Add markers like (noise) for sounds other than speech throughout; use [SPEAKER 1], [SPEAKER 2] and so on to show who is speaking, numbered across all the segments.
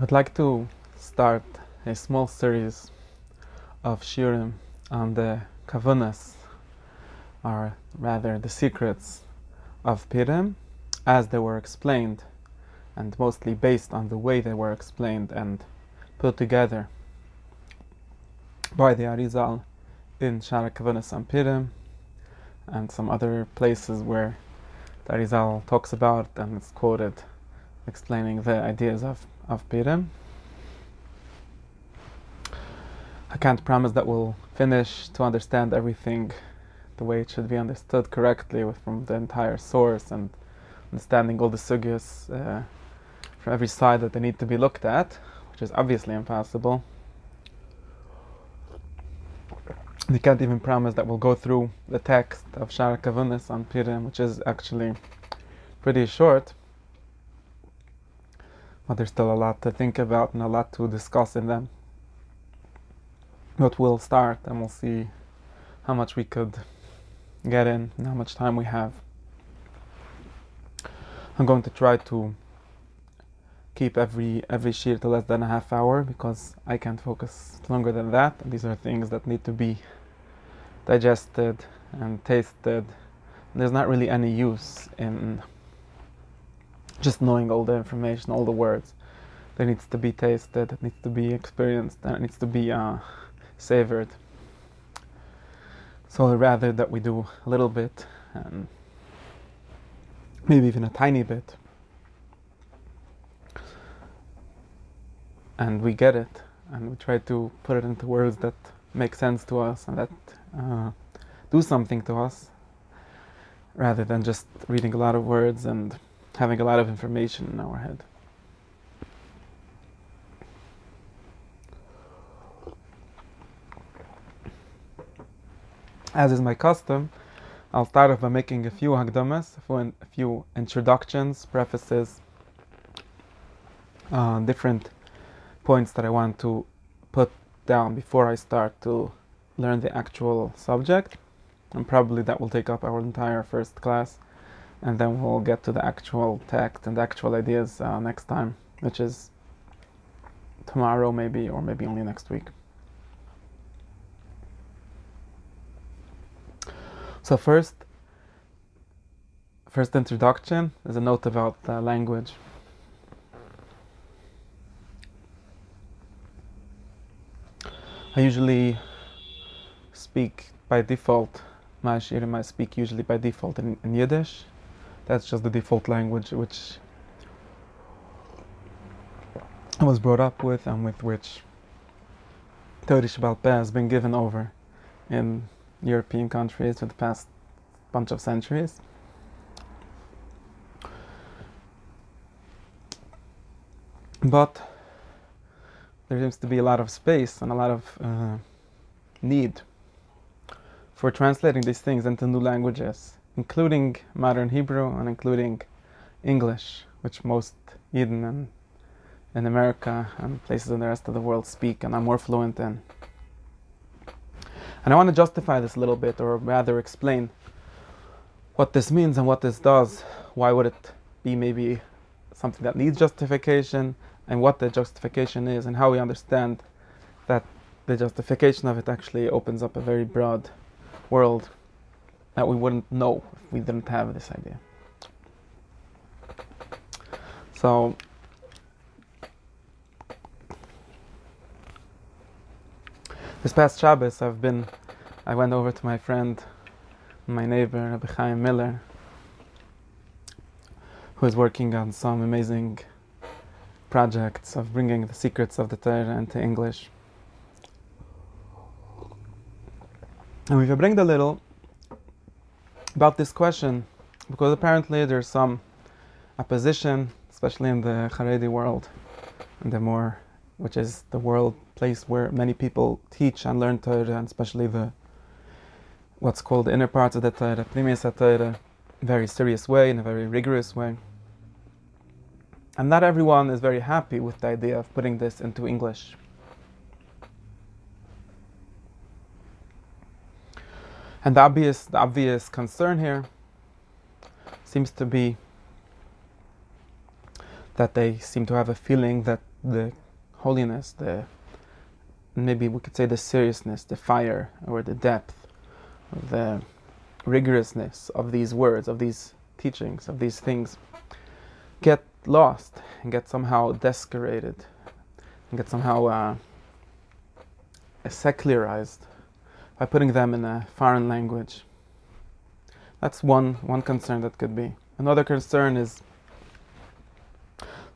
[SPEAKER 1] I'd like to start a small series of shirim on the kavunas, or rather the secrets of Pirim, as they were explained, and mostly based on the way they were explained and put together by the Arizal in Shara Kavunas and Pirim, and some other places where the Arizal talks about and it's quoted explaining the ideas of, of Pirim. I can't promise that we'll finish to understand everything the way it should be understood correctly from the entire source and understanding all the sugyas uh, from every side that they need to be looked at, which is obviously impossible. We can't even promise that we'll go through the text of Shara Kavunis on Pirim, which is actually pretty short. But there's still a lot to think about and a lot to discuss in them. But we'll start and we'll see how much we could get in and how much time we have. I'm going to try to keep every every shear to less than a half hour because I can't focus longer than that. These are things that need to be digested and tasted. There's not really any use in just knowing all the information, all the words. There needs to be tasted, it needs to be experienced, it needs to be uh, savored. So rather that we do a little bit and maybe even a tiny bit, and we get it, and we try to put it into words that make sense to us and that uh, do something to us, rather than just reading a lot of words and having a lot of information in our head. As is my custom, I'll start off by making a few hagdamas, a few introductions, prefaces, uh, different points that I want to put down before I start to learn the actual subject. And probably that will take up our entire first class. And then we'll get to the actual text and the actual ideas uh, next time, which is tomorrow, maybe, or maybe only next week. So first, first introduction is a note about uh, language. I usually speak by default. My I speak usually by default in, in Yiddish. That's just the default language which I was brought up with and with which Torah Shabbal has been given over in European countries for the past bunch of centuries. But there seems to be a lot of space and a lot of uh, need for translating these things into new languages, including modern Hebrew and including English, which most Yidden and in America and places in the rest of the world speak and are more fluent in. And I want to justify this a little bit, or rather explain what this means and what this does. Why would it be maybe something that needs justification, and what the justification is, and how we understand that the justification of it actually opens up a very broad world that we wouldn't know if we didn't have this idea. So, this past Shabbos, I've been, I went over to my friend, my neighbor, Rabbi Chaim Miller, who is working on some amazing projects of bringing the secrets of the Torah into English. And we've bring a little about this question, because apparently there's some opposition, especially in the Haredi world, and the more which is the world place where many people teach and learn Torah, and especially the what's called the inner parts of the Torah, Pnimius Torah, very serious way, in a very rigorous way. And not everyone is very happy with the idea of putting this into English. And the obvious, the obvious concern here seems to be that they seem to have a feeling that the holiness, the maybe we could say the seriousness, the fire, or the depth, the rigorousness of these words, of these teachings, of these things, get lost and get somehow desecrated and get somehow uh, secularized by putting them in a foreign language. That's one, one concern that could be. Another concern is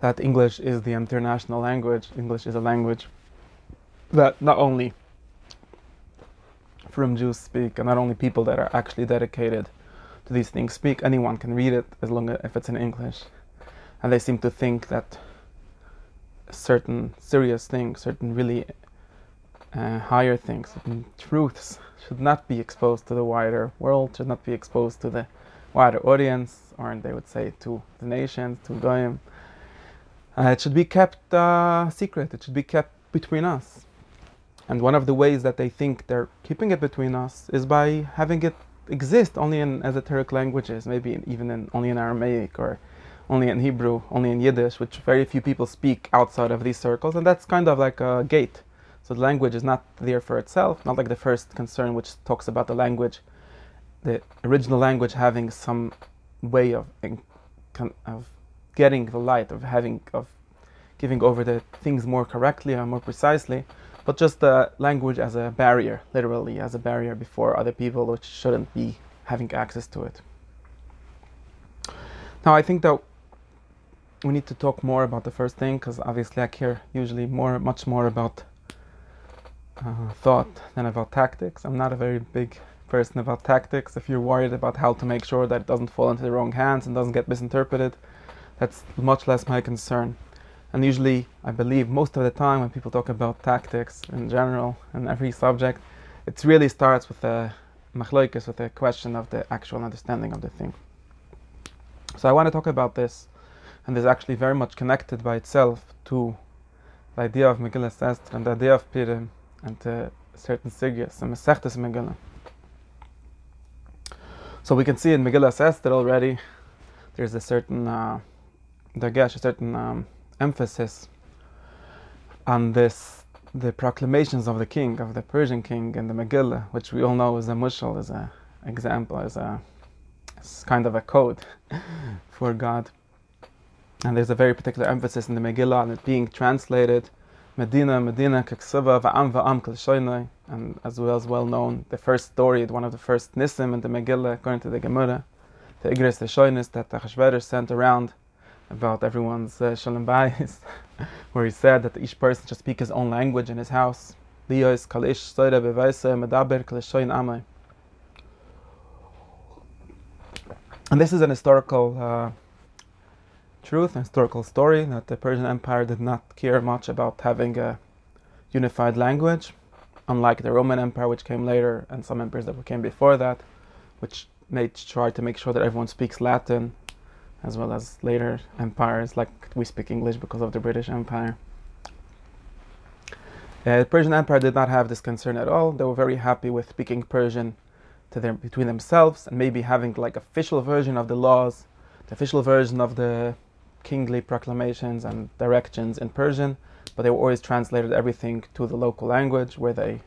[SPEAKER 1] that English is the international language. English is a language that not only from Jews speak, and not only people that are actually dedicated to these things speak. Anyone can read it as long as if it's in English, and they seem to think that certain serious things, certain really uh, higher things, truths should not be exposed to the wider world, should not be exposed to the wider audience, or they would say to the nations, to Goyim. Uh, it should be kept uh, secret. It should be kept between us. And one of the ways that they think they're keeping it between us is by having it exist only in esoteric languages, maybe even in, only in Aramaic or only in Hebrew, only in Yiddish, which very few people speak outside of these circles, and that's kind of like a gate. So the language is not there for itself, not like the first concern, which talks about the language, the original language having some way of of getting the light, of having of giving over the things more correctly or more precisely but just the language as a barrier, literally as a barrier before other people which shouldn't be having access to it. Now, I think that we need to talk more about the first thing because obviously I care usually more, much more about uh, thought than about tactics. I'm not a very big person about tactics. If you're worried about how to make sure that it doesn't fall into the wrong hands and doesn't get misinterpreted, that's much less my concern. And usually, I believe most of the time when people talk about tactics in general and every subject, it really starts with a machloikis, with a question of the actual understanding of the thing. So I want to talk about this, and this is actually very much connected by itself to the idea of Megillah Esther and the idea of Purim and to certain sigyas and Masechtas Megillah. So we can see in Megillah Esther already, there's a certain, uh, a certain um, emphasis on this the proclamations of the king, of the Persian king in the Megillah, which we all know is a mushal, is an example, is a is kind of a code (laughs) for God. And there's a very particular emphasis in the Megillah on it being translated Medina, Medina, Kaksava, Va'am, Va'am, and as well as well known, the first story, one of the first Nisim in the Megillah, according to the Gemara, the Igris, the Shoinis that the Achashverosh sent around about everyone's uh, shalom bayis, (laughs) where he said that each person should speak his own language in his house. And this is an historical uh, truth, an historical story that the Persian Empire did not care much about having a unified language, unlike the Roman Empire, which came later, and some empires that came before that, which made try to make sure that everyone speaks Latin as well as later empires, like we speak English because of the British Empire. Uh, the Persian Empire did not have this concern at all. They were very happy with speaking Persian to between themselves and maybe having like official version of the laws, the official version of the kingly proclamations and directions in Persian, but they were always translated everything to the local language where they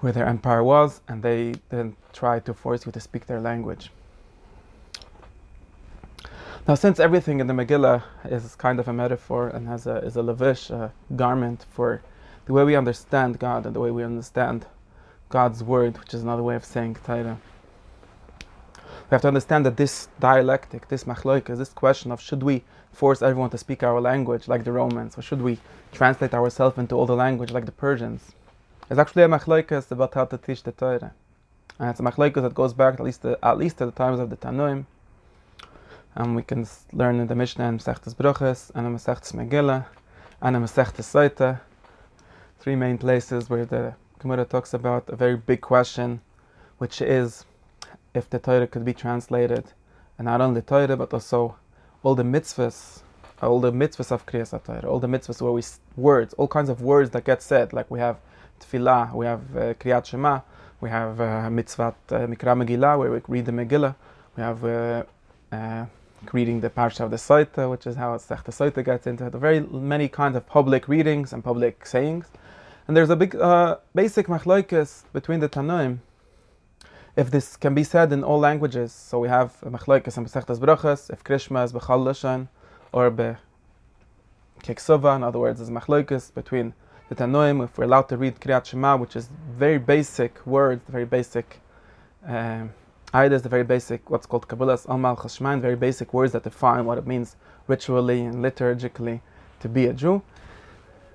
[SPEAKER 1] where their empire was, and they then tried to force you to speak their language. Now, since everything in the Megillah is kind of a metaphor and has a is a lavish a garment for the way we understand God and the way we understand God's word, which is another way of saying Torah, we have to understand that this dialectic, this machloik, is this question of should we force everyone to speak our language like the Romans, or should we translate ourselves into all the language like the Persians? is actually a machloikas about how to teach the Torah. And it's a machloikas that goes back at least to, at least to the times of the Tanoim, and we can learn in the Mishnah and Masechtas Bruches and in Masechtas Megillah and in Masechtas Saita, three main places where the Gemara talks about a very big question, which is if the Torah could be translated, and not only Torah but also all the mitzvahs, all the mitzvahs of Kriyas Torah, all the mitzvahs where we words, all kinds of words that get said, like we have Tefillah, we have uh, Kriyat Shema, we have uh, mitzvah uh, Mikra Megillah, where we read the Megillah, we have uh, uh, reading the Parsha of the Soita, which is how Sech the Soita gets into it. Very many kinds of public readings and public sayings. And there's a big uh, basic machlokes between the Tanoim. If this can be said in all languages, so we have machlokes and Masechtas Brachas, if Krishma is Bechal Lashon, or Be Keksuva, in other words, there's machlokes between the Tanoim, if we're allowed to read Kriyat Shema, which is very basic words, very basic uh, Aida is the very basic, what's called Kabbalah's Amal Chashman, very basic words that define what it means ritually and liturgically to be a Jew.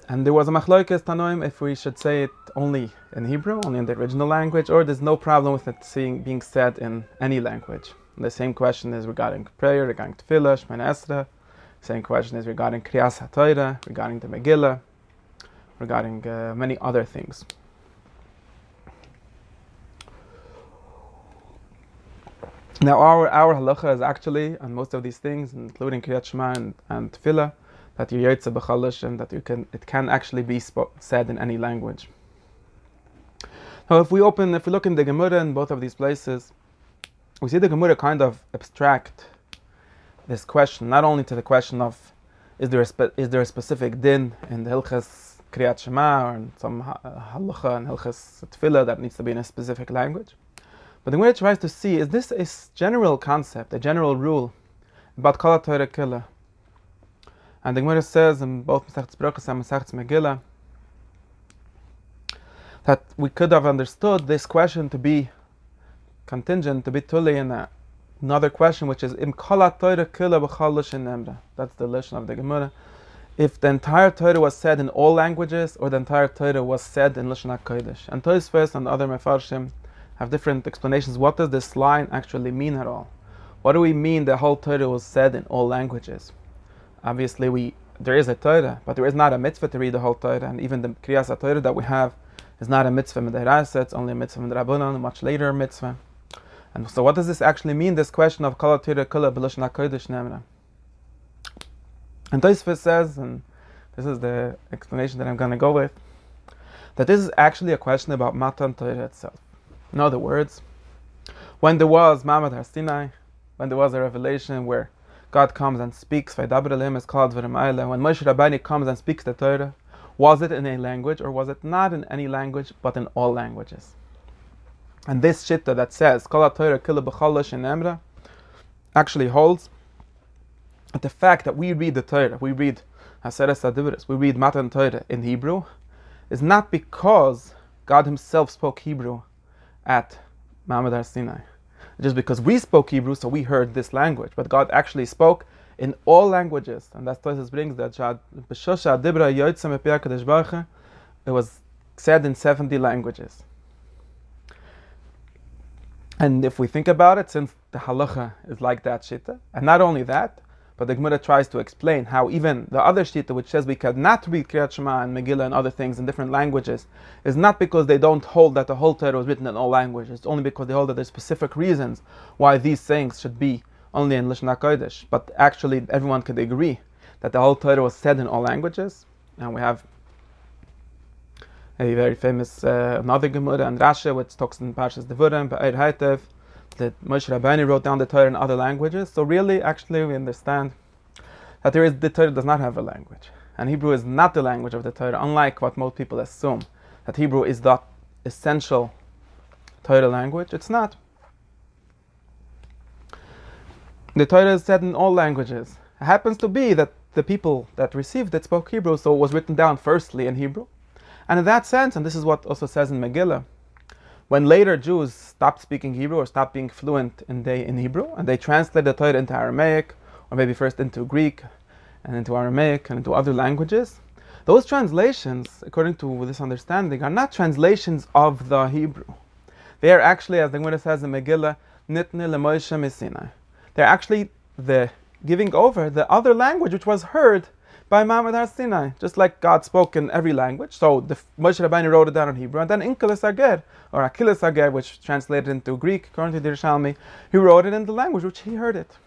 [SPEAKER 1] And there was a machloikes tanoim if we should say it only in Hebrew, only in the original language, or there's no problem with it seeing, being said in any language. The same question is regarding prayer, regarding tefillah, Shemana Esra. Same question is regarding Kriyas HaTorah, regarding the Megillah, regarding uh, many other things. Now, our our halacha is actually on most of these things, including Kriyat Shema and, and Tefillah, that you yotze b'chalish and that you can it can actually be spo- said in any language. Now, if we open, if we look in the Gemara in both of these places, we see the Gemara kind of abstract this question, not only to the question of is there a spe- is there a specific din in the Hilchas Kriyat Shema or in some halacha and Hilchas Tefillah that needs to be in a specific language but the Gemara tries to see is this a general concept, a general rule about Kala Torah Killa? And the Gemara says in both Masechtes Brachos and Masechtes Megillah that we could have understood this question to be contingent, to be tuli in another question, which is Im Kala Torah Killa Emra. That's the lesson of the Gemara. If the entire Torah was said in all languages, or the entire Torah was said in Lashon HaKodesh. And Tosfos and other Mefarshim have different explanations. What does this line actually mean at all? What do we mean the whole Torah was said in all languages? Obviously, we there is a Torah, but there is not a mitzvah to read the whole Torah, and even the Kriyas Torah that we have is not a mitzvah in the midrasa, it's only a mitzvah midrabanan, a much later mitzvah. And so, what does this actually mean? This question of kala Torah kala b'lashon hakodesh nemra. And Tosfos says, and this is the explanation that I'm going to go with, that this is actually a question about matan Torah itself. In other words, when there was Mamad Har when there was a revelation where God comes and speaks, when Moshe Rabbeinu comes and speaks the Torah, was it in a language or was it not in any language but in all languages? And this shitta that says Torah actually holds that the fact that we read the Torah, we read Aseres HaDibros, we read Matan Torah in Hebrew, is not because God Himself spoke Hebrew at Ma'amad Har Sinai. Just because we spoke Hebrew, so we heard this language, but God actually spoke in all languages, and that's what brings that it was said in 70 languages. And if we think about it, since the halacha is like that shita, and not only that, but the Gemara tries to explain how even the other shita, which says we cannot read Kriyat Shema and Megillah and other things in different languages, is not because they don't hold that the whole Torah was written in all languages. It's only because they hold that there's specific reasons why these things should be only in Lashon HaKodesh. But actually, everyone could agree that the whole Torah was said in all languages. And we have a very famous uh, another Gemara and Rashi, which talks in Parshas Devurim, Ba'er Haitev, that Moshe Rabbeinu wrote down the Torah in other languages. So really, actually, we understand that there is the Torah does not have a language, and Hebrew is not the language of the Torah. Unlike what most people assume, that Hebrew is the essential Torah language. It's not. The Torah is said in all languages. It happens to be that the people that received it spoke Hebrew, so it was written down firstly in Hebrew. And in that sense, and this is what also says in Megillah, when later Jews stopped speaking Hebrew or stopped being fluent in, they, in Hebrew, and they translated the Torah into Aramaic, or maybe first into Greek, and into Aramaic, and into other languages, those translations, according to this understanding, are not translations of the Hebrew. They are actually, as the Gemara says in Megillah, Nitne leMoshe Messinai. They're actually the giving over the other language which was heard by Ma'amad Har Sinai, just like God spoke in every language. So the Moshe Rabbeinu wrote it down in Hebrew, and then Inkelis Ager, or Akilis Ager, which translated into Greek, according to the Yerushalmi, he wrote it in the language which he heard it.